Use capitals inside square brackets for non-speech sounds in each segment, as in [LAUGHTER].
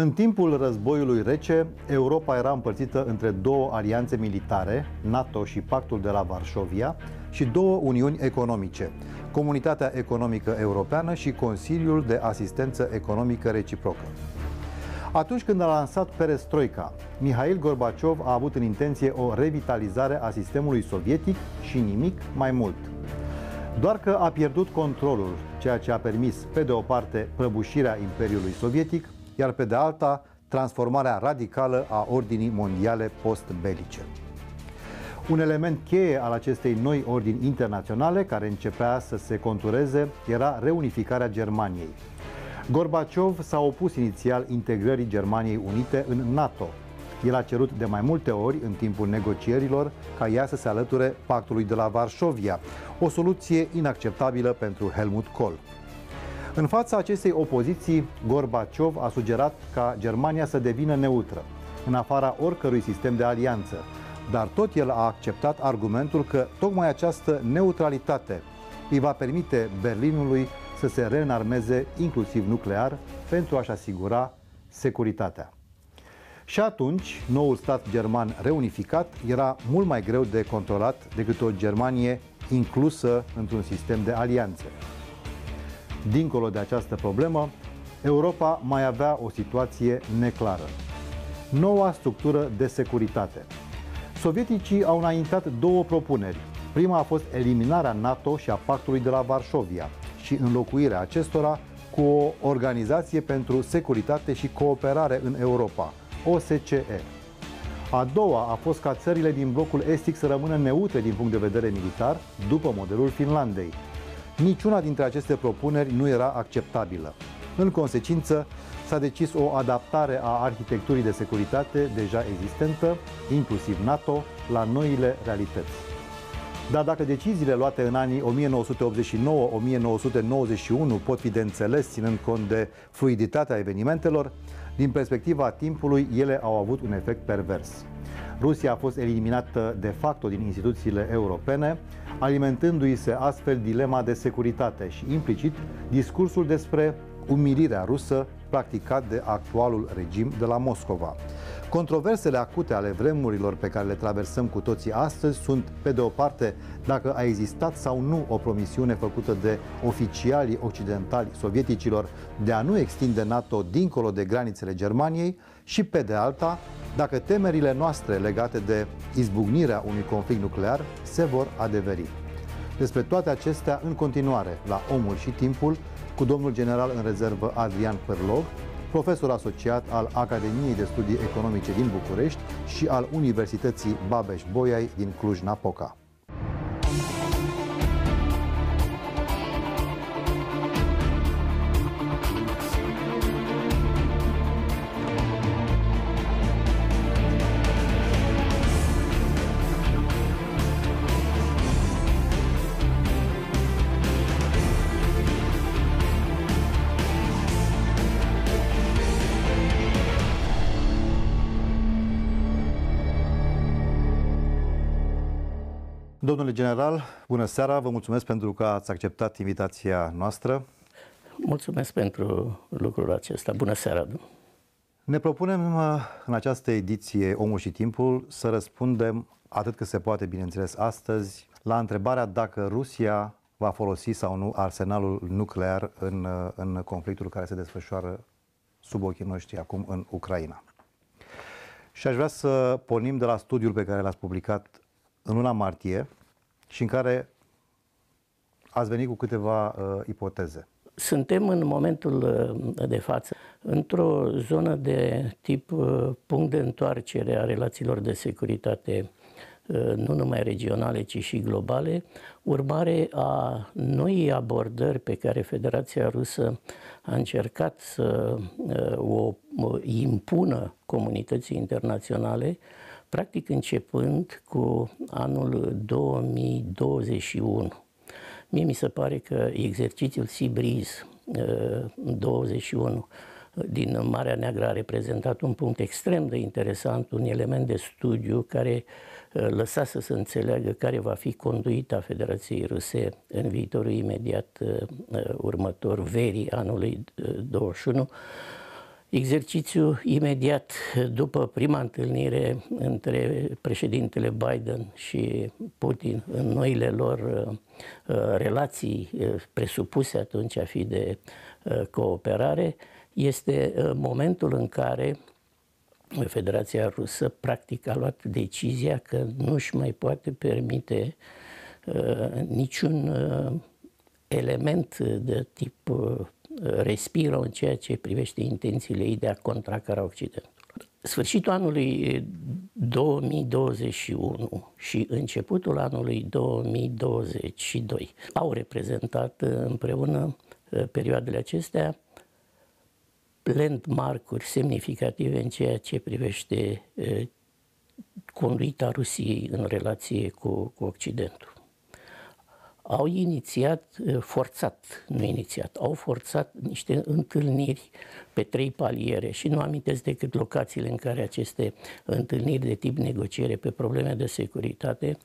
În timpul războiului rece, Europa era împărțită între două alianțe militare, NATO și Pactul de la Varșovia, și două uniuni economice, Comunitatea Economică Europeană și Consiliul de Asistență Economică Reciprocă. Atunci când a lansat perestroica, Mihail Gorbaciov a avut în intenție o revitalizare a sistemului sovietic și nimic mai mult. Doar că a pierdut controlul, ceea ce a permis, pe de o parte, prăbușirea Imperiului Sovietic, iar pe de alta, transformarea radicală a ordinii mondiale post-belice. Un element cheie al acestei noi ordini internaționale, care începea să se contureze, era reunificarea Germaniei. Gorbaciov s-a opus inițial integrării Germaniei Unite în NATO. El a cerut de mai multe ori, în timpul negocierilor, ca ea să se alăture pactului de la Varșovia, o soluție inacceptabilă pentru Helmut Kohl. În fața acestei opoziții, Gorbaciov a sugerat ca Germania să devină neutră, în afara oricărui sistem de alianță, dar tot el a acceptat argumentul că tocmai această neutralitate îi va permite Berlinului să se reînarmeze inclusiv nuclear pentru a-și asigura securitatea. Și atunci, noul stat german reunificat era mult mai greu de controlat decât o Germanie inclusă într-un sistem de alianțe. Dincolo de această problemă, Europa mai avea o situație neclară. Noua structură de securitate. Sovieticii au înaintat două propuneri. Prima a fost eliminarea NATO și a pactului de la Varșovia și înlocuirea acestora cu o organizație pentru securitate și cooperare în Europa, OSCE. A doua a fost ca țările din blocul estic să rămână neutre din punct de vedere militar, după modelul Finlandei, Niciuna dintre aceste propuneri nu era acceptabilă. În consecință, s-a decis o adaptare a arhitecturii de securitate deja existentă, inclusiv NATO, la noile realități. Dar dacă deciziile luate în anii 1989-1991 pot fi de înțeles ținând cont de fluiditatea evenimentelor, din perspectiva timpului, ele au avut un efect pervers. Rusia a fost eliminată de facto din instituțiile europene, alimentându-i se astfel dilema de securitate și implicit discursul despre umilirea rusă practicat de actualul regim de la Moscova. Controversele acute ale vremurilor pe care le traversăm cu toții astăzi sunt, pe de o parte, dacă a existat sau nu o promisiune făcută de oficialii occidentali sovieticilor de a nu extinde NATO dincolo de granițele Germaniei și, pe de alta, dacă temerile noastre legate de izbucnirea unui conflict nuclear se vor adeveri. Despre toate acestea în continuare la Omul și Timpul cu domnul general în rezervă Adrian Părlog, profesor asociat al Academiei de Studii Economice din București și al Universității Babeș-Bolyai din Cluj-Napoca. Domnule general, bună seara, vă mulțumesc pentru că ați acceptat invitația noastră. Mulțumesc pentru lucrul acesta. Bună seara! Ne propunem uh, în această ediție Omul și Timpul să răspundem atât cât se poate, bineînțeles, astăzi, la întrebarea dacă Rusia va folosi sau nu arsenalul nuclear în, uh, în conflictul care se desfășoară sub ochii noștri acum în Ucraina. Și aș vrea să pornim de la studiul pe care l-ați publicat în luna martie, și în care ați venit cu câteva uh, ipoteze. Suntem în momentul uh, de față într-o zonă de tip uh, punct de întoarcere a relațiilor de securitate uh, nu numai regionale, ci și globale, urmare a noii abordări pe care Federația Rusă a încercat să o impună comunității internaționale practic începând cu anul 2021. Mie mi se pare că exercițiul Seabreeze 21 uh, din Marea Neagră a reprezentat un punct extrem de interesant, un element de studiu care uh, lăsa să se înțeleagă care va fi conduita Federației Ruse în viitorul imediat uh, următor, verii anului 21 exercițiu imediat după prima întâlnire între președintele Biden și Putin în noile lor uh, relații uh, presupuse atunci a fi de uh, cooperare, este momentul în care Federația Rusă practic a luat decizia că nu își mai poate permite niciun element de tip respiră în ceea ce privește intențiile ei de a contracara Occidentul. Sfârșitul anului 2021 și începutul anului 2022 au reprezentat împreună uh, perioadele acestea landmark-uri semnificative în ceea ce privește uh, conduita Rusiei în relație cu, cu Occidentul au inițiat, forțat, nu inițiat, au forțat niște întâlniri pe trei paliere și nu amintesc decât locațiile în care aceste întâlniri de tip negociere pe probleme de securitate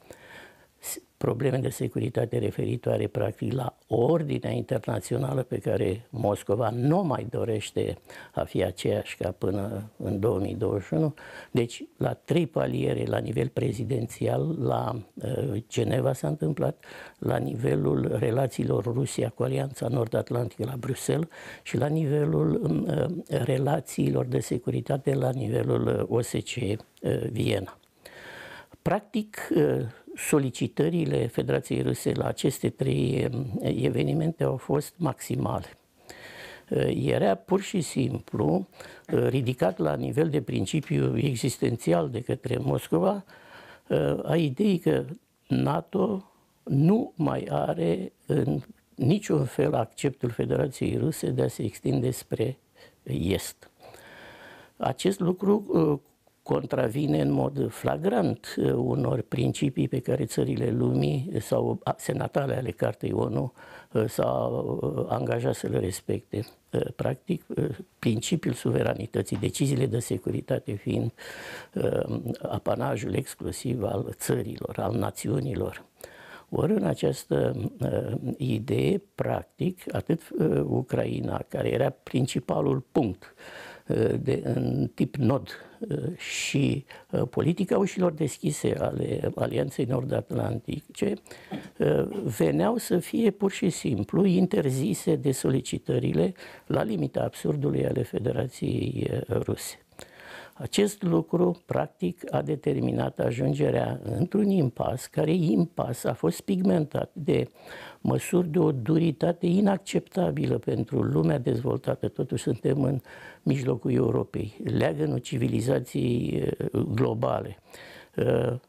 probleme de securitate referitoare practic la ordinea internațională pe care Moscova nu mai dorește a fi aceeași ca până în 2021. Deci la trei paliere la nivel prezidențial, la uh, Geneva s-a întâmplat, la nivelul relațiilor Rusia cu Alianța Nord-Atlantică la Bruxelles și la nivelul uh, relațiilor de securitate la nivelul uh, OSCE Viena. Practic, solicitările Federației Ruse la aceste trei evenimente au fost maximale. Era pur și simplu ridicat la nivel de principiu existențial de către Moscova a ideii că NATO nu mai are în niciun fel acceptul Federației Ruse de a se extinde spre Est. Acest lucru contravine în mod flagrant uh, unor principii pe care țările lumii sau senatale ale Cartei ONU uh, s-au uh, angajat să le respecte. Practic, principiul suveranității, deciziile de securitate fiind apanajul exclusiv al țărilor, al națiunilor. Ori în această uh, idee, practic, atât uh, Ucraina, care era principalul punct uh, de, în tip nod uh, și uh, politica ușilor deschise ale Alianței Nord-Atlantice uh, veneau să fie pur și simplu interzise de solicitările la limita absurdului ale Federației Ruse. Acest lucru, practic, a determinat ajungerea într-un impas, care impas a fost pigmentat de măsuri de o duritate inacceptabilă pentru lumea dezvoltată. Totuși suntem în mijlocul Europei, leagănul civilizației uh, globale uh,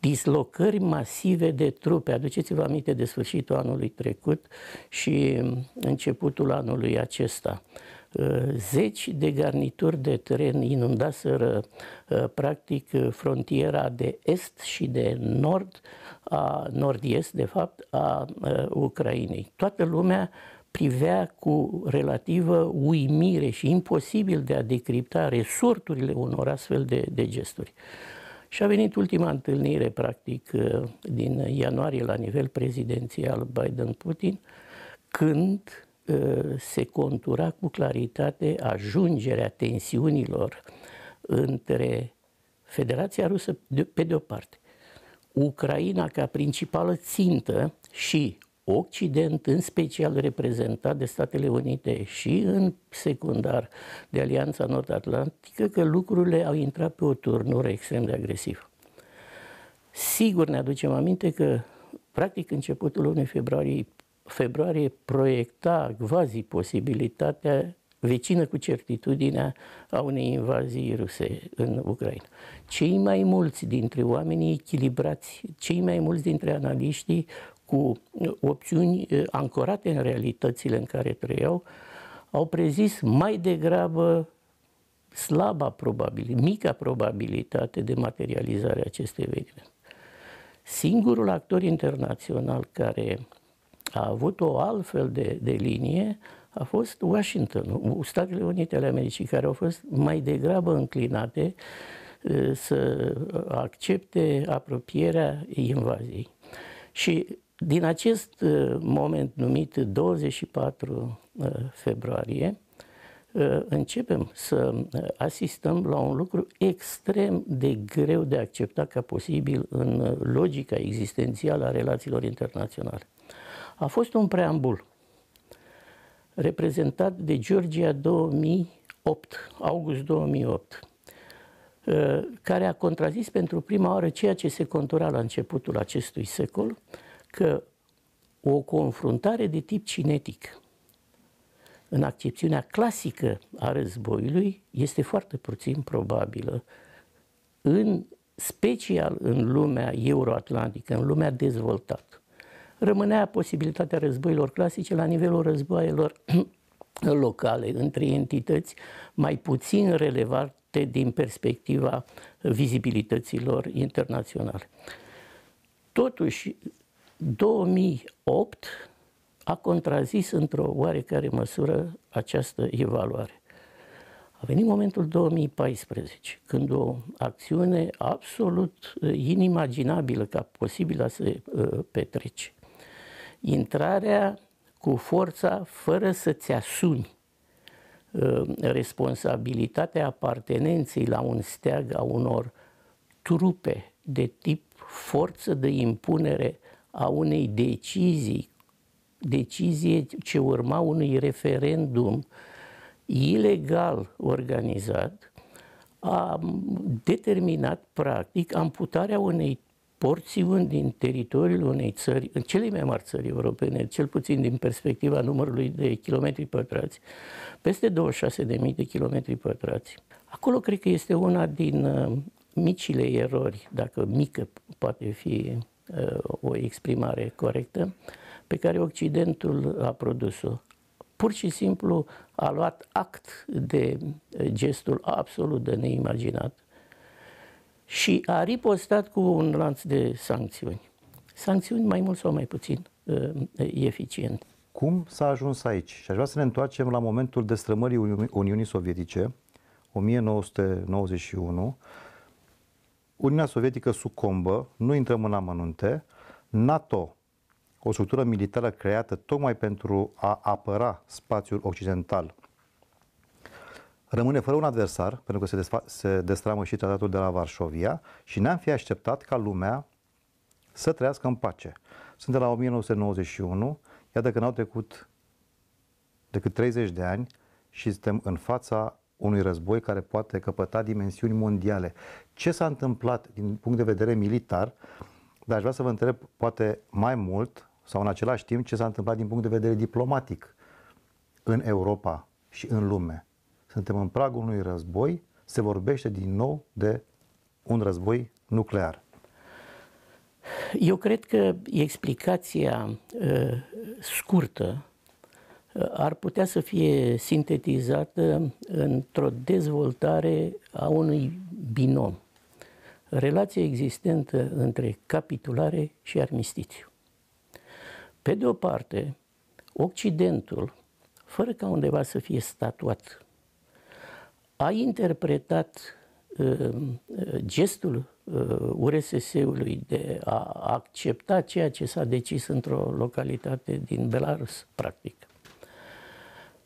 dislocări masive de trupe. Aduceți-vă aminte de sfârșitul anului trecut și începutul anului acesta. Uh, zeci de garnituri de teren inundaseră uh, practic frontiera de est și de nord, a nord-est de fapt, a uh, Ucrainei. Toată lumea privea cu relativă uimire și imposibil de a decripta resorturile unor astfel de, de gesturi. Și a venit ultima întâlnire, practic, din ianuarie la nivel prezidențial Biden-Putin, când Uh, se contura cu claritate ajungerea tensiunilor între Federația Rusă pe de o parte, Ucraina ca principală țintă și Occident, în special reprezentat de Statele Unite și în secundar de Alianța Nord-Atlantică, că lucrurile au intrat pe o turnură extrem de agresivă. Sigur ne aducem aminte că, practic, începutul lunii februarie februarie proiecta quasi posibilitatea vecină cu certitudinea a unei invazii ruse în Ucraina. Cei mai mulți dintre oamenii echilibrați, cei mai mulți dintre analiștii cu opțiuni eh, ancorate în realitățile în care trăiau, au prezis mai degrabă slaba probabil, mica probabilitate de materializare a acestui eveniment. Singurul actor internațional care a avut o altfel de, de linie a fost Washington, Statele Unite ale Americii, care au fost mai degrabă înclinate să accepte apropierea invaziei. Și din acest moment numit 24 februarie, uh, începem să asistăm la un lucru extrem de greu de acceptat ca posibil în logica existențială a relațiilor internaționale. A fost un preambul reprezentat de Georgia 2008, august 2008, uh, care a contrazis pentru prima oară ceea ce se contura la începutul acestui secol, că o confruntare de tip cinetic în accepțiunea clasică a războiului este foarte puțin probabilă, în special în lumea euroatlantică, în lumea dezvoltată rămânea posibilitatea războiilor clasice la nivelul războaielor [CLEARS THROAT] locale, între entități mai puțin relevante din perspectiva vizibilităților internaționale. Totuși, 2008 a contrazis într-o oarecare măsură această evaluare. A venit momentul 2014, când o acțiune absolut inimaginabilă ca posibilă să se uh, petrece intrarea cu forța fără să-ți asumi uh, responsabilitatea apartenenței la un steag a unor trupe de tip forță de impunere a unei decizii, decizie ce urma unui referendum ilegal organizat, a determinat practic amputarea unei porțiuni din teritoriul unei țări, în cele mai mari țări europene, cel puțin din perspectiva numărului de kilometri pătrați, peste 26.000 de kilometri pătrați. Acolo cred că este una din uh, micile erori, dacă mică poate fi uh, o exprimare corectă, pe care Occidentul a produs-o. Pur și simplu a luat act de uh, gestul absolut de neimaginat și a ripostat cu un lanț de sancțiuni. Sancțiuni mai mult sau mai puțin uh, eficient. Cum s-a ajuns aici? Și aș vrea să ne întoarcem la momentul destrămării Uni- Uniunii Sovietice, 1991. Uniunea Sovietică sucombă, nu intrăm în amănunte. NATO, o structură militară creată tocmai pentru a apăra spațiul occidental rămâne fără un adversar, pentru că se, desfa- se destramă și tratatul de la Varșovia și ne-am fi așteptat ca lumea să trăiască în pace. Suntem la 1991, iată că n-au trecut decât 30 de ani și suntem în fața unui război care poate căpăta dimensiuni mondiale. Ce s-a întâmplat din punct de vedere militar, dar aș vrea să vă întreb poate mai mult sau în același timp ce s-a întâmplat din punct de vedere diplomatic în Europa și în lume. Suntem în pragul unui război, se vorbește din nou de un război nuclear. Eu cred că explicația uh, scurtă uh, ar putea să fie sintetizată într-o dezvoltare a unui binom. Relația existentă între capitulare și armistițiu. Pe de o parte, Occidentul, fără ca undeva să fie statuat a interpretat uh, gestul uh, URSS-ului de a accepta ceea ce s-a decis într-o localitate din Belarus, practic.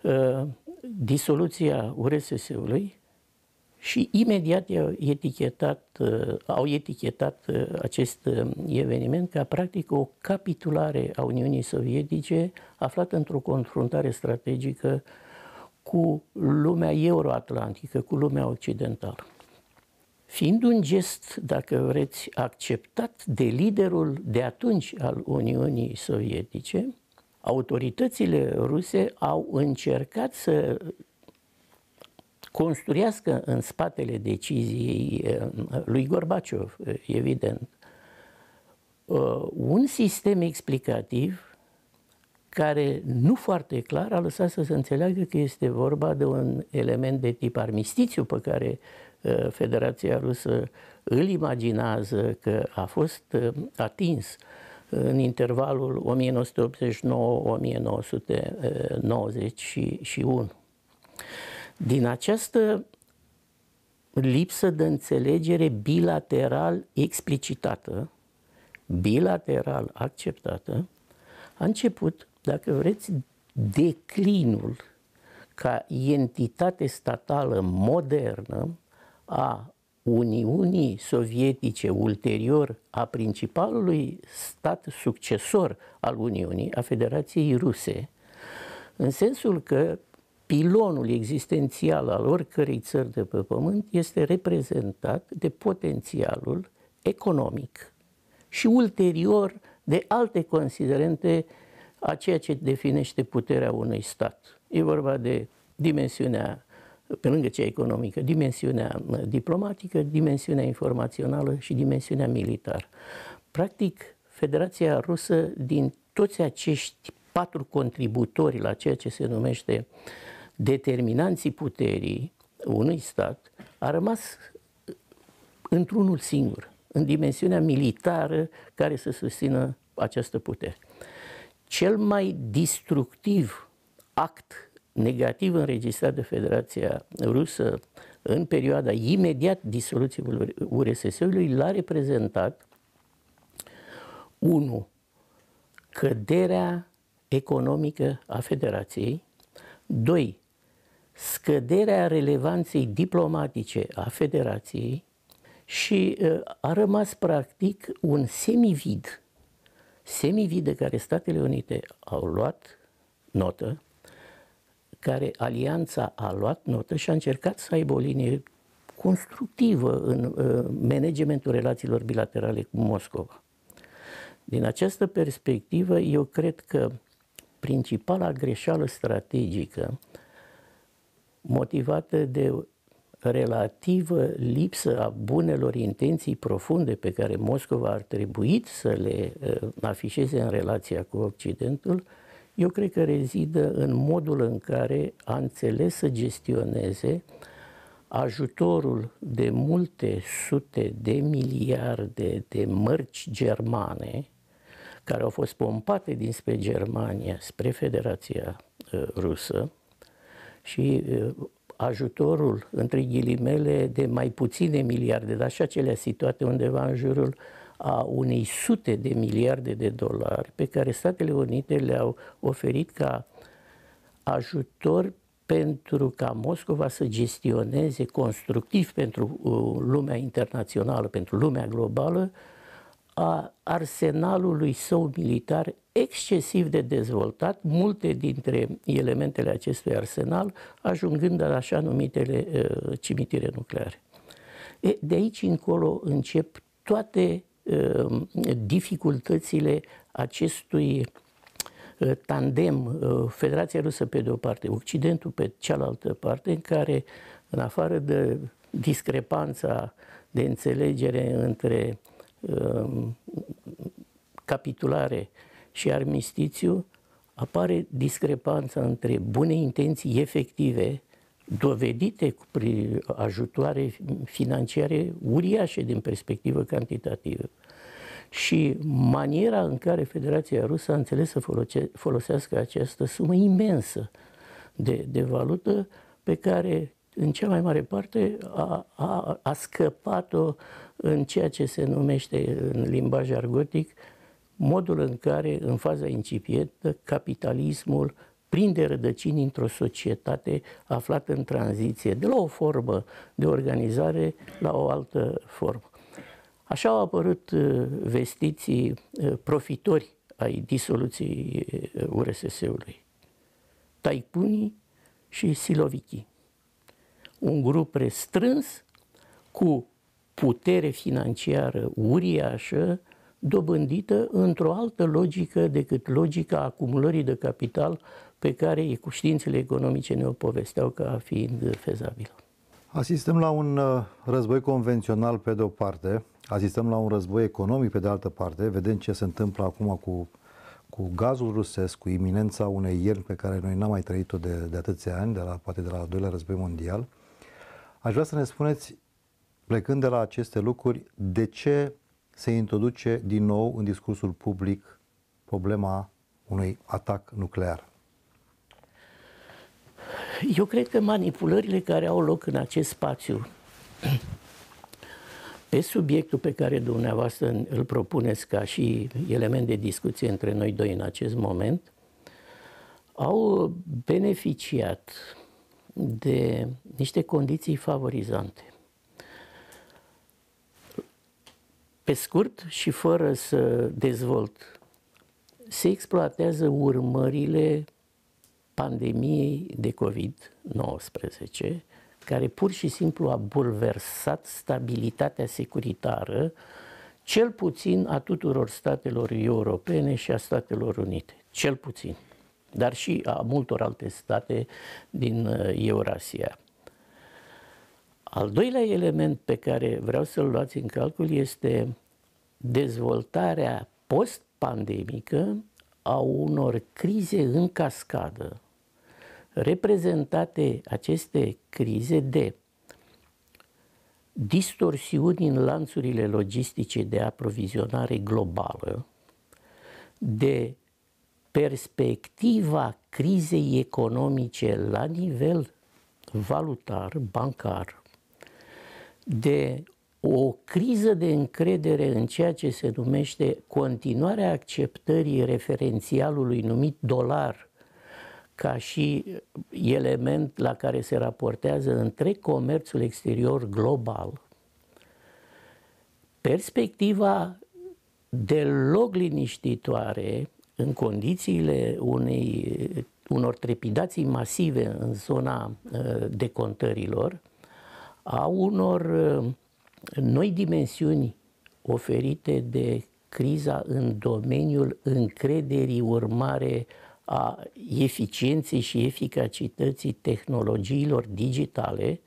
Uh, disoluția URSS-ului și imediat au etichetat, au etichetat acest eveniment ca practic o capitulare a Uniunii Sovietice aflată într-o confruntare strategică cu lumea euroatlantică, cu lumea occidentală. Fiind un gest, dacă vreți, acceptat de liderul de atunci al Uniunii Sovietice, autoritățile ruse au încercat să construiască în spatele deciziei eh, lui Gorbaciov, evident, eh, un sistem explicativ care nu foarte clar a lăsat să se înțeleagă că este vorba de un element de tip armistițiu pe care uh, Federația Rusă îl imaginează că a fost uh, atins în intervalul 1989-1991. Din această lipsă de înțelegere bilateral explicitată, bilateral acceptată, a început dacă vreți, declinul ca entitate statală modernă a Uniunii Sovietice ulterior a principalului stat succesor al Uniunii, a Federației Ruse, în sensul că pilonul existențial al oricărei țări de pe pământ este reprezentat de potențialul economic și ulterior de alte considerente a ceea ce definește puterea unui stat. E vorba de dimensiunea, pe lângă cea economică, dimensiunea diplomatică, dimensiunea informațională și dimensiunea militară. Practic, Federația Rusă, din toți acești patru contributori la ceea ce se numește determinanții puterii unui stat, a rămas într-unul singur, în dimensiunea militară care să susțină această putere. Cel mai destructiv act negativ înregistrat de Federația Rusă în perioada imediat disoluției URSS-ului l-a reprezentat 1. Căderea economică a Federației 2. Scăderea relevanței diplomatice a Federației și uh, a rămas practic un semivid, semivid de care Statele Unite au luat notă, care alianța a luat notă și a încercat să aibă o linie constructivă în uh, managementul relațiilor bilaterale cu Moscova. Din această perspectivă, eu cred că principala greșeală strategică motivată de relativă lipsă a bunelor intenții profunde pe care Moscova ar trebui să le uh, afișeze în relația cu Occidentul, eu cred că rezidă în modul în care a înțeles să gestioneze ajutorul de multe sute de miliarde de mărci germane care au fost pompate dinspre Germania spre Federația uh, Rusă și uh, ajutorul, între ghilimele, de mai puține miliarde, dar și acelea situate undeva în jurul a unei sute de miliarde de dolari pe care Statele Unite le-au oferit ca ajutor pentru ca Moscova să gestioneze constructiv pentru uh, lumea internațională, pentru lumea globală, a arsenalului său militar excesiv de dezvoltat, multe dintre elementele acestui arsenal ajungând la așa numitele uh, cimitire nucleare. E, de aici încolo încep toate uh, dificultățile acestui uh, tandem, uh, Federația Rusă pe de o parte, Occidentul pe cealaltă parte, în care, în afară de discrepanța de înțelegere între Um, capitulare și armistițiu, apare discrepanța între bune intenții efective, dovedite cu ajutoare financiare uriașe din perspectivă cantitativă, și maniera în care Federația Rusă a înțeles să folosească această sumă imensă de, de valută pe care în cea mai mare parte a, a, a scăpat-o în ceea ce se numește în limbaj argotic modul în care, în faza incipientă, capitalismul prinde rădăcini într-o societate aflată în tranziție de la o formă de organizare la o altă formă. Așa au apărut uh, vestiții uh, profitori ai disoluției URSS-ului. Uh, Taipunii și silovichii un grup restrâns cu putere financiară uriașă dobândită într-o altă logică decât logica acumulării de capital pe care cu științele economice ne-o povesteau ca fiind fezabilă. Asistăm la un uh, război convențional pe de o parte, asistăm la un război economic pe de altă parte, vedem ce se întâmplă acum cu, cu gazul rusesc, cu iminența unei ierni pe care noi n-am mai trăit-o de, de atâția ani, de la, poate de la al doilea război mondial. Aș vrea să ne spuneți, plecând de la aceste lucruri, de ce se introduce din nou în discursul public problema unui atac nuclear? Eu cred că manipulările care au loc în acest spațiu [CLEARS THROAT] pe subiectul pe care dumneavoastră îl propuneți ca și element de discuție între noi doi în acest moment, au beneficiat de niște condiții favorizante. Pe scurt și fără să dezvolt, se exploatează urmările pandemiei de COVID-19, care pur și simplu a bulversat stabilitatea securitară, cel puțin a tuturor statelor europene și a Statelor Unite. Cel puțin. Dar și a multor alte state din uh, Eurasia. Al doilea element pe care vreau să-l luați în calcul este dezvoltarea post-pandemică a unor crize în cascadă, reprezentate aceste crize de distorsiuni în lanțurile logistice de aprovizionare globală, de perspectiva crizei economice la nivel valutar, bancar, de o criză de încredere în ceea ce se numește continuarea acceptării referențialului numit dolar ca și element la care se raportează întreg comerțul exterior global, perspectiva deloc liniștitoare în condițiile unei, unor trepidații masive în zona uh, decontărilor, a unor uh, noi dimensiuni oferite de criza în domeniul încrederii urmare a eficienței și eficacității tehnologiilor digitale.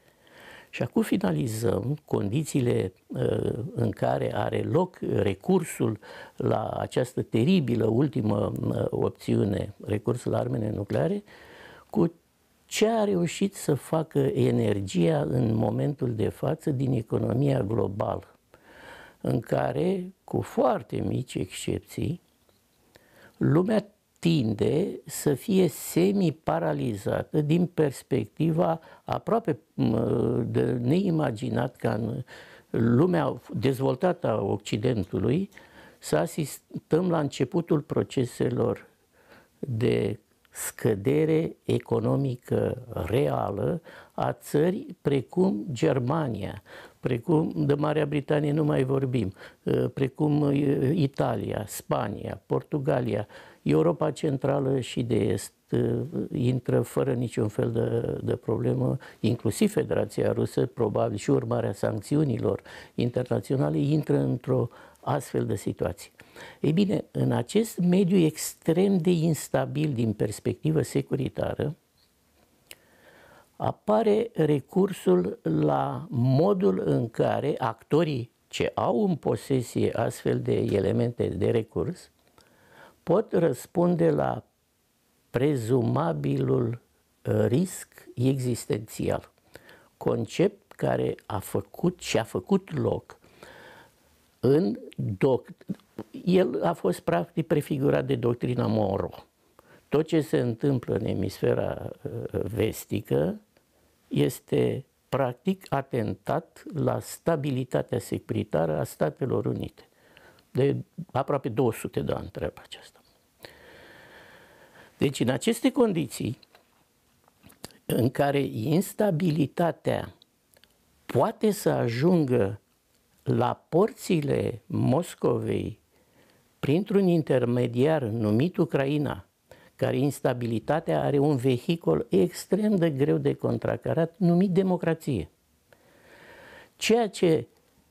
Și acum finalizăm condițiile uh, în care are loc recursul la această teribilă ultimă uh, opțiune, recursul la armele nucleare, cu ce a reușit să facă energia în momentul de față din economia globală, în care, cu foarte mici excepții, lumea tinde să fie semi-paralizată din perspectiva aproape de neimaginat ca în lumea dezvoltată a Occidentului să asistăm la începutul proceselor de scădere economică reală a țări precum Germania, precum de Marea Britanie nu mai vorbim, precum Italia, Spania, Portugalia, Europa Centrală și de Est uh, intră fără niciun fel de, de problemă, inclusiv Federația Rusă, probabil și urmarea sancțiunilor internaționale, intră într-o astfel de situație. Ei bine, în acest mediu extrem de instabil din perspectivă securitară, apare recursul la modul în care actorii ce au în posesie astfel de elemente de recurs pot răspunde la prezumabilul uh, risc existențial. Concept care a făcut și a făcut loc în doc... El a fost practic prefigurat de doctrina Monroe. Tot ce se întâmplă în emisfera uh, vestică este practic atentat la stabilitatea securitară a Statelor Unite de aproape 200 de ani treaba aceasta. Deci, în aceste condiții, în care instabilitatea poate să ajungă la porțile Moscovei printr-un intermediar numit Ucraina, care instabilitatea are un vehicul extrem de greu de contracarat numit democrație. Ceea ce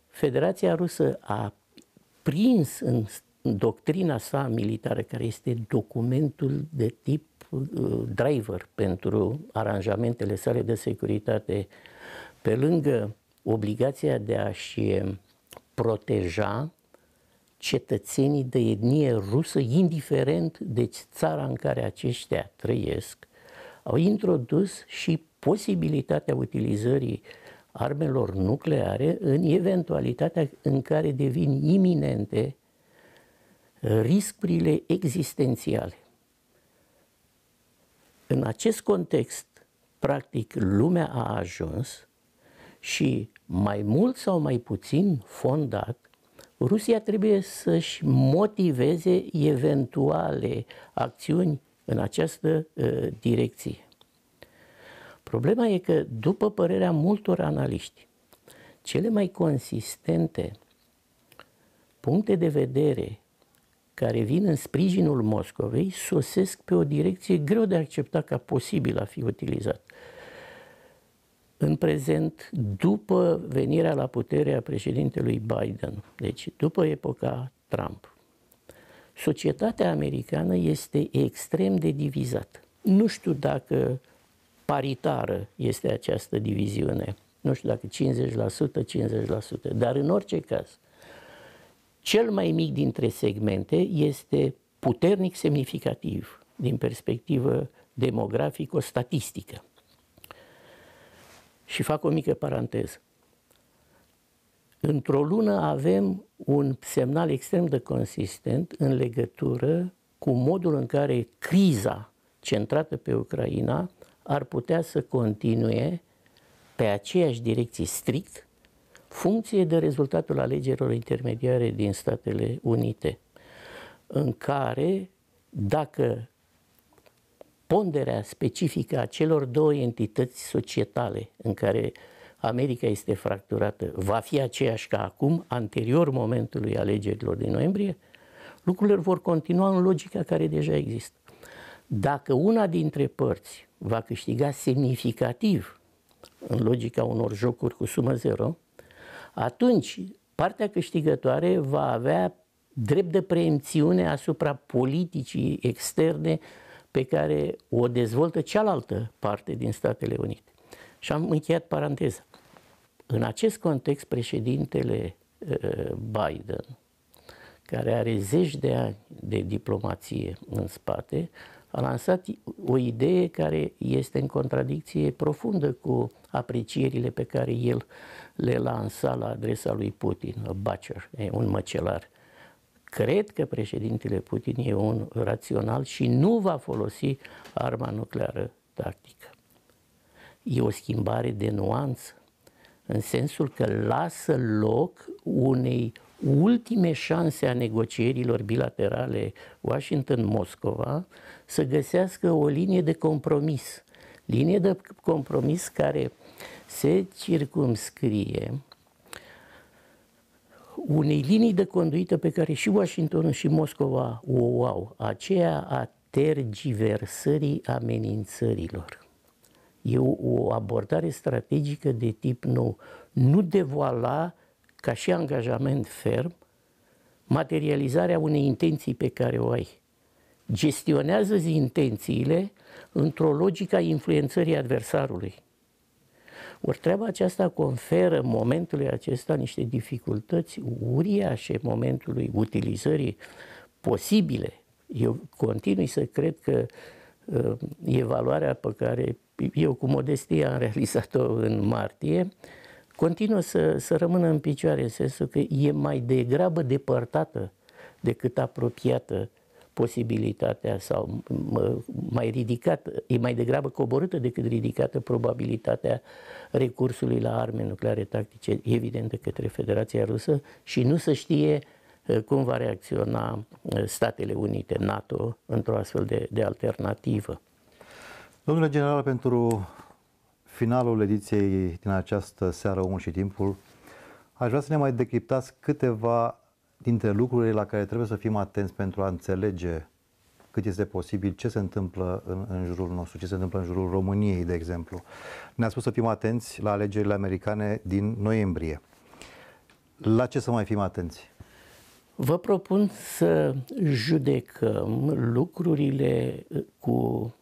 Federația Rusă a prins în doctrina sa militară, care este documentul de tip uh, driver pentru aranjamentele sale de securitate, pe lângă obligația de a-și proteja cetățenii de etnie rusă, indiferent de țara în care aceștia trăiesc, au introdus și posibilitatea utilizării armelor nucleare în eventualitatea în care devin iminente riscurile existențiale. În acest context, practic, lumea a ajuns și mai mult sau mai puțin fondat, Rusia trebuie să-și motiveze eventuale acțiuni în această uh, direcție. Problema e că, după părerea multor analiști, cele mai consistente puncte de vedere care vin în sprijinul Moscovei sosesc pe o direcție greu de acceptat ca posibil a fi utilizat. În prezent, după venirea la putere a președintelui Biden, deci după epoca Trump, societatea americană este extrem de divizată. Nu știu dacă paritară este această diviziune, nu știu dacă 50%, 50%, dar în orice caz, cel mai mic dintre segmente este puternic semnificativ din perspectivă demografico-statistică. Și fac o mică paranteză. Într-o lună avem un semnal extrem de consistent în legătură cu modul în care criza centrată pe Ucraina ar putea să continue pe aceeași direcție strict, funcție de rezultatul alegerilor intermediare din Statele Unite, în care, dacă ponderea specifică a celor două entități societale în care America este fracturată va fi aceeași ca acum, anterior momentului alegerilor din noiembrie, lucrurile vor continua în logica care deja există. Dacă una dintre părți va câștiga semnificativ în logica unor jocuri cu sumă zero, atunci partea câștigătoare va avea drept de preemțiune asupra politicii externe pe care o dezvoltă cealaltă parte din Statele Unite. Și am încheiat paranteza. În acest context, președintele uh, Biden, care are zeci de ani de diplomație în spate, a lansat o idee care este în contradicție profundă cu aprecierile pe care el le lansa la adresa lui Putin, a butcher, un măcelar. Cred că președintele Putin e un rațional și nu va folosi arma nucleară tactică. E o schimbare de nuanță, în sensul că lasă loc unei ultime șanse a negocierilor bilaterale Washington-Moscova să găsească o linie de compromis. Linie de compromis care se circumscrie unei linii de conduită pe care și Washington și Moscova o au, aceea a tergiversării amenințărilor. E o, o abordare strategică de tip nou. Nu devoala ca și angajament ferm materializarea unei intenții pe care o ai. Gestionează-zi intențiile într-o logică a influențării adversarului. Ori treaba aceasta conferă momentului acesta niște dificultăți uriașe momentului utilizării posibile. Eu continui să cred că uh, evaluarea pe care eu cu modestie am realizat-o în martie continuă să, să rămână în picioare, în sensul că e mai degrabă depărtată decât apropiată posibilitatea sau mai ridicat, e mai degrabă coborâtă decât ridicată probabilitatea recursului la arme nucleare tactice, evident, de către Federația Rusă și nu se știe uh, cum va reacționa uh, Statele Unite, NATO, într-o astfel de, de alternativă. Domnule general, pentru finalul ediției din această seară Omul și Timpul, aș vrea să ne mai decriptați câteva dintre lucrurile la care trebuie să fim atenți pentru a înțelege cât este posibil ce se întâmplă în, în jurul nostru, ce se întâmplă în jurul României, de exemplu. Ne-a spus să fim atenți la alegerile americane din noiembrie. La ce să mai fim atenți? Vă propun să judecăm lucrurile cu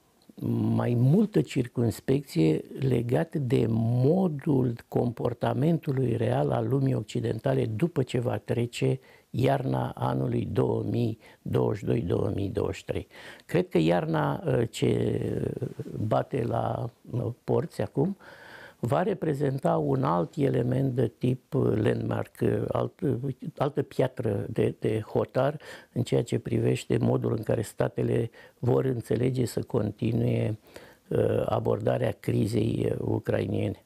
mai multă circunspecție legat de modul comportamentului real al lumii occidentale după ce va trece iarna anului 2022-2023. Cred că iarna uh, ce bate la uh, porți acum va reprezenta un alt element de tip uh, landmark, alt, altă piatră de, de hotar în ceea ce privește modul în care statele vor înțelege să continue abordarea crizei ucrainiene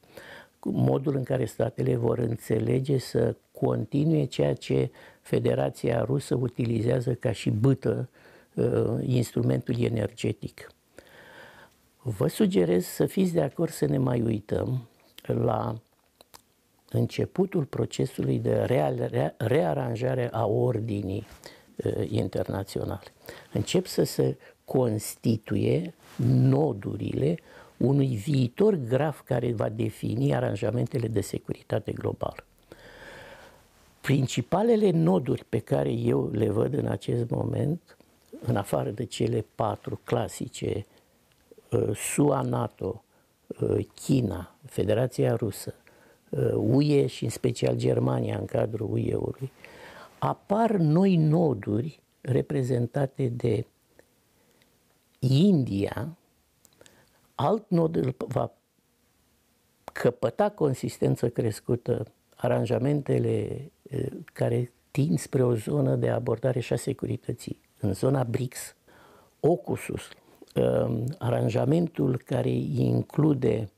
modul în care statele vor înțelege să continue ceea ce Federația Rusă utilizează ca și bâtă uh, instrumentul energetic. Vă sugerez să fiți de acord să ne mai uităm la începutul procesului de rearanjare a ordinii uh, internaționale. Încep să se constituie nodurile unui viitor graf care va defini aranjamentele de securitate globală. Principalele noduri pe care eu le văd în acest moment, în afară de cele patru clasice, uh, SUA, NATO, uh, China, Federația Rusă, UE uh, și în special Germania în cadrul UE-ului, apar noi noduri reprezentate de India, alt nod va căpăta consistență crescută aranjamentele care tind spre o zonă de abordare și a securității. În zona BRICS, OCUSUS, aranjamentul care include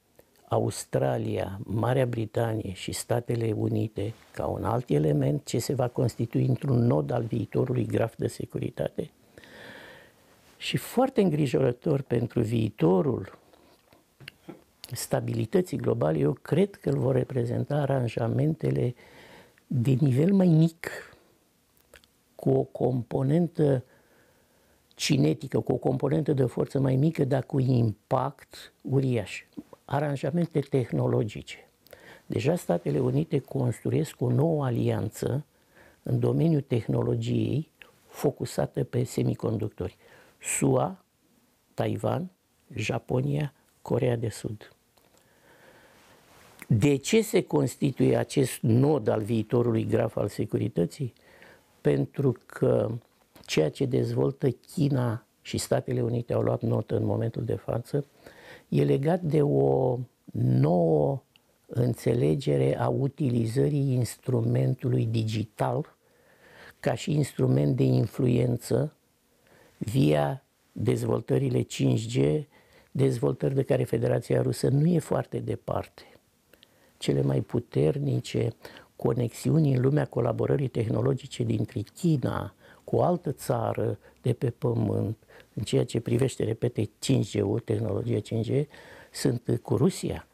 Australia, Marea Britanie și Statele Unite ca un alt element ce se va constitui într-un nod al viitorului graf de securitate. Și foarte îngrijorător pentru viitorul stabilității globale, eu cred că îl vor reprezenta aranjamentele de nivel mai mic, cu o componentă cinetică, cu o componentă de forță mai mică, dar cu impact uriaș. Aranjamente tehnologice. Deja Statele Unite construiesc o nouă alianță în domeniul tehnologiei focusată pe semiconductori. SUA, Taiwan, Japonia, Corea de Sud. De ce se constituie acest nod al viitorului graf al securității? Pentru că ceea ce dezvoltă China și Statele Unite au luat notă în momentul de față, e legat de o nouă înțelegere a utilizării instrumentului digital ca și instrument de influență via dezvoltările 5G, dezvoltări de care Federația Rusă nu e foarte departe. Cele mai puternice conexiuni în lumea colaborării tehnologice dintre China cu o altă țară de pe pământ, în ceea ce privește, repete, 5G, tehnologia 5G, sunt cu Rusia.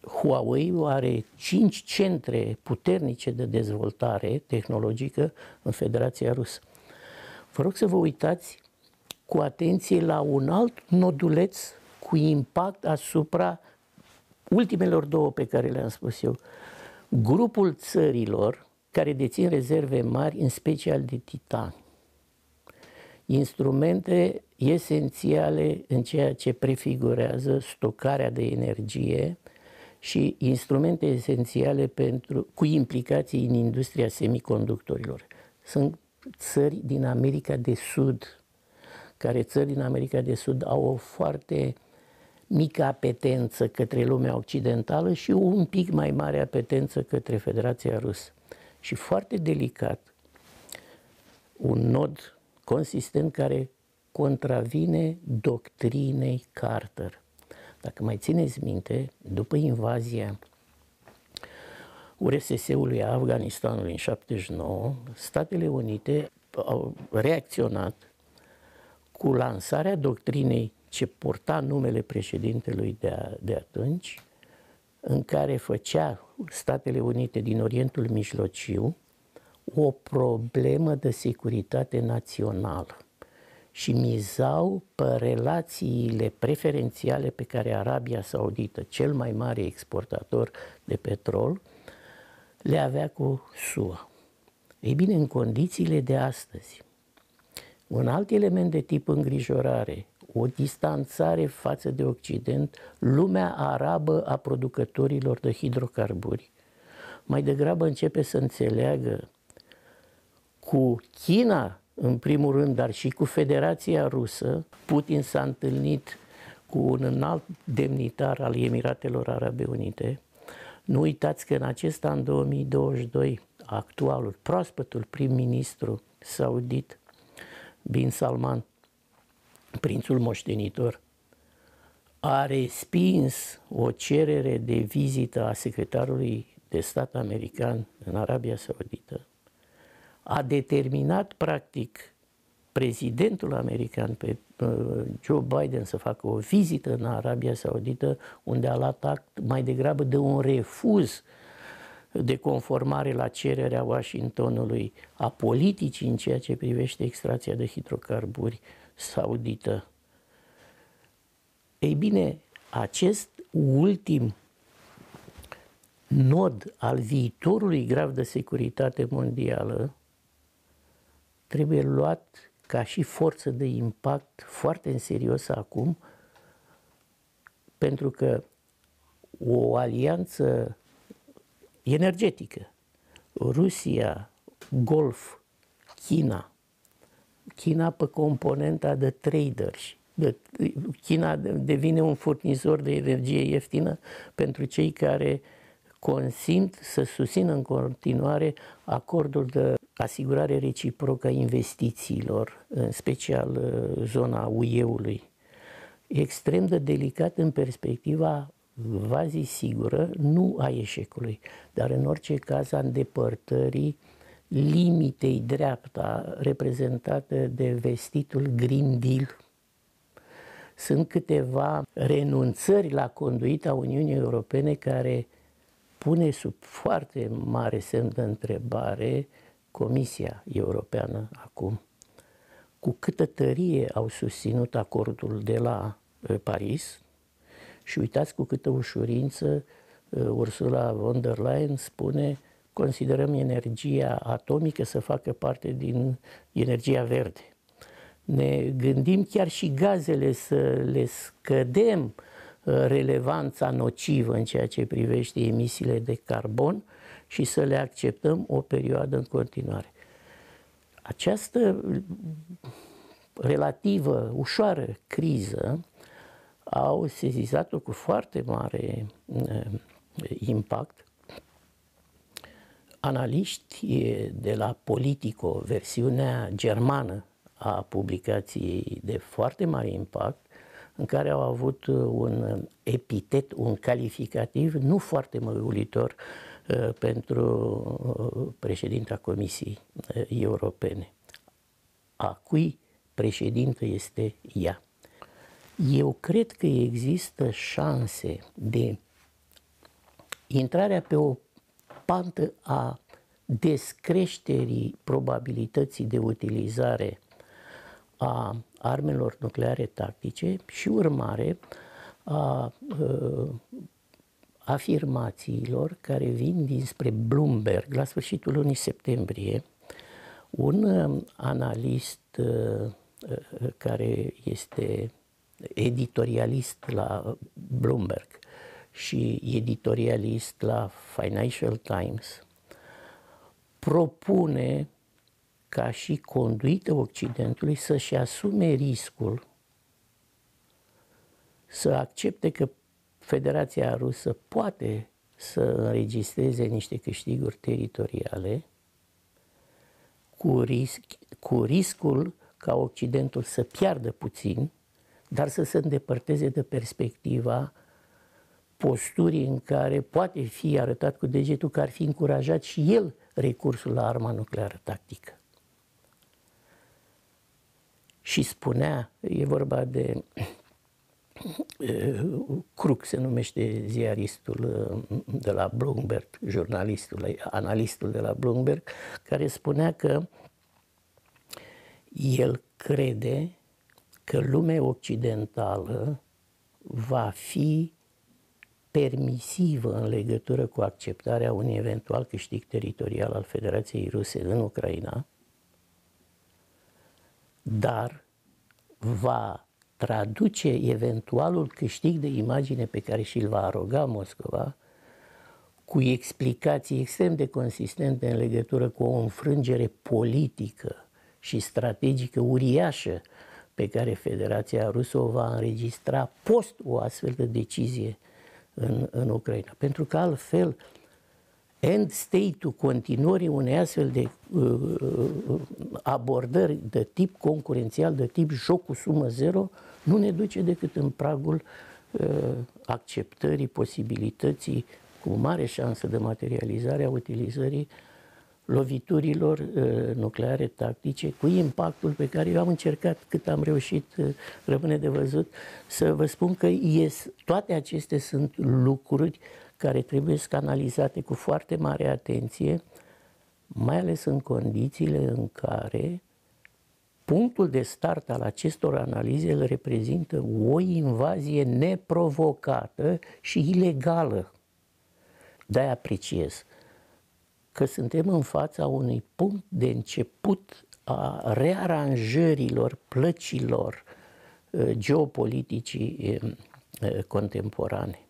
Huawei are cinci centre puternice de dezvoltare tehnologică în Federația Rusă. Vă rog să vă uitați cu atenție la un alt noduleț cu impact asupra ultimelor două pe care le-am spus eu, grupul țărilor care dețin rezerve mari, în special de titan, instrumente esențiale în ceea ce prefigurează stocarea de energie și instrumente esențiale pentru, cu implicații în industria semiconductorilor. Sunt țări din America de Sud, care țări din America de Sud au o foarte mică apetență către lumea occidentală și un pic mai mare apetență către Federația Rusă. Și foarte delicat, un nod consistent care contravine doctrinei Carter. Dacă mai țineți minte, după invazia URSS-ului a Afganistanului în 79, Statele Unite au reacționat cu lansarea doctrinei ce purta numele președintelui de, a, de atunci, în care făcea Statele Unite din Orientul Mijlociu o problemă de securitate națională și mizau pe relațiile preferențiale pe care Arabia Saudită, cel mai mare exportator de petrol, le avea cu SUA. Ei bine, în condițiile de astăzi, un alt element de tip îngrijorare o distanțare față de Occident, lumea arabă a producătorilor de hidrocarburi mai degrabă începe să înțeleagă cu China, în primul rând, dar și cu Federația Rusă. Putin s-a întâlnit cu un înalt demnitar al Emiratelor Arabe Unite. Nu uitați că în acest an 2022, actualul, proaspătul prim-ministru saudit Bin Salman prințul moștenitor, a respins o cerere de vizită a secretarului de stat american în Arabia Saudită, a determinat practic prezidentul american pe Joe Biden să facă o vizită în Arabia Saudită, unde a luat act mai degrabă de un refuz de conformare la cererea Washingtonului a politicii în ceea ce privește extracția de hidrocarburi saudită. Ei bine, acest ultim nod al viitorului grav de securitate mondială trebuie luat ca și forță de impact foarte în serios acum, pentru că o alianță energetică, Rusia, Golf, China, China pe componenta de traders, de, China devine un furnizor de energie ieftină pentru cei care consimt să susțină în continuare acordul de asigurare reciprocă a investițiilor, în special uh, zona UE-ului. Extrem de delicat în perspectiva vazi sigură, nu a eșecului, dar în orice caz a îndepărtării limitei dreapta reprezentată de vestitul Green Deal. Sunt câteva renunțări la conduita Uniunii Europene care pune sub foarte mare semn de întrebare Comisia Europeană acum. Cu câtă tărie au susținut acordul de la uh, Paris și uitați cu câtă ușurință uh, Ursula von der Leyen spune considerăm energia atomică să facă parte din energia verde. Ne gândim chiar și gazele să le scădem relevanța nocivă în ceea ce privește emisiile de carbon și să le acceptăm o perioadă în continuare. Această relativă, ușoară criză au sezizat-o cu foarte mare uh, impact. Analiști de la Politico, versiunea germană a publicației de foarte mare impact, în care au avut uh, un uh, epitet, un calificativ nu foarte măgulitor uh, pentru președinta Comisiei Europene. A cui președintă este ea? Eu cred că există șanse de intrarea pe o pantă a descreșterii probabilității de utilizare a armelor nucleare tactice și urmare a uh, afirmațiilor care vin dinspre Bloomberg la sfârșitul lunii septembrie. Un uh, analist uh, care este editorialist la Bloomberg și editorialist la Financial Times propune ca și conduită Occidentului să-și asume riscul să accepte că Federația Rusă poate să înregistreze niște câștiguri teritoriale cu, risc, cu riscul ca Occidentul să piardă puțin, dar să se îndepărteze de perspectiva posturii în care poate fi arătat cu degetul că ar fi încurajat și el recursul la arma nucleară tactică. Și spunea, e vorba de [CLEARS THROAT] Crook se numește ziaristul de la Bloomberg, jurnalistul, analistul de la Bloomberg, care spunea că el crede că lumea occidentală va fi permisivă în legătură cu acceptarea unui eventual câștig teritorial al Federației Ruse în Ucraina, dar va traduce eventualul câștig de imagine pe care și-l va aroga Moscova cu explicații extrem de consistente în legătură cu o înfrângere politică și strategică uriașă pe care Federația Rusă o va înregistra post o astfel de decizie în, în Ucraina. Pentru că altfel end state-ul continuării unei astfel de uh, uh, abordări de tip concurențial, de tip joc cu sumă zero, nu ne duce decât în pragul uh, acceptării posibilității cu mare șansă de materializare a utilizării loviturilor uh, nucleare tactice, cu impactul pe care eu am încercat cât am reușit, uh, rămâne de văzut, să vă spun că ies, toate acestea sunt lucruri care trebuie analizate cu foarte mare atenție, mai ales în condițiile în care punctul de start al acestor analize îl reprezintă o invazie neprovocată și ilegală. De-aia apreciez că suntem în fața unui punct de început a rearanjărilor plăcilor uh, geopoliticii uh, uh, contemporane.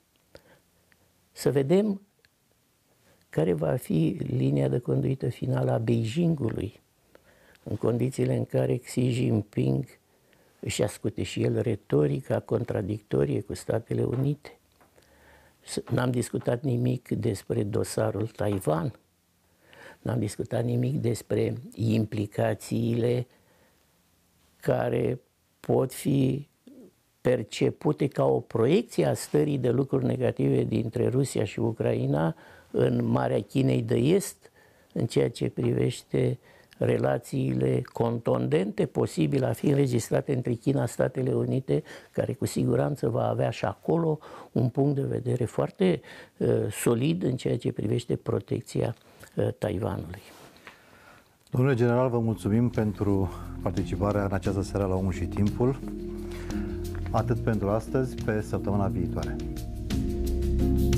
Să vedem care va fi linia de conduită finală a Beijingului în condițiile în care Xi Jinping își ascute și el retorica contradictorie cu Statele Unite. N-am discutat nimic despre dosarul Taiwan, n-am discutat nimic despre implicațiile care pot fi percepute ca o proiecție a stării de lucruri negative dintre Rusia și Ucraina în Marea Chinei de Est, în ceea ce privește relațiile contundente posibile a fi înregistrate între China și Statele Unite, care cu siguranță va avea și acolo un punct de vedere foarte uh, solid în ceea ce privește protecția uh, Uh, Taiwanului. Domnule general, vă mulțumim pentru participarea în această seară la Omul și Timpul. Atât pentru astăzi, pe săptămâna viitoare. thank you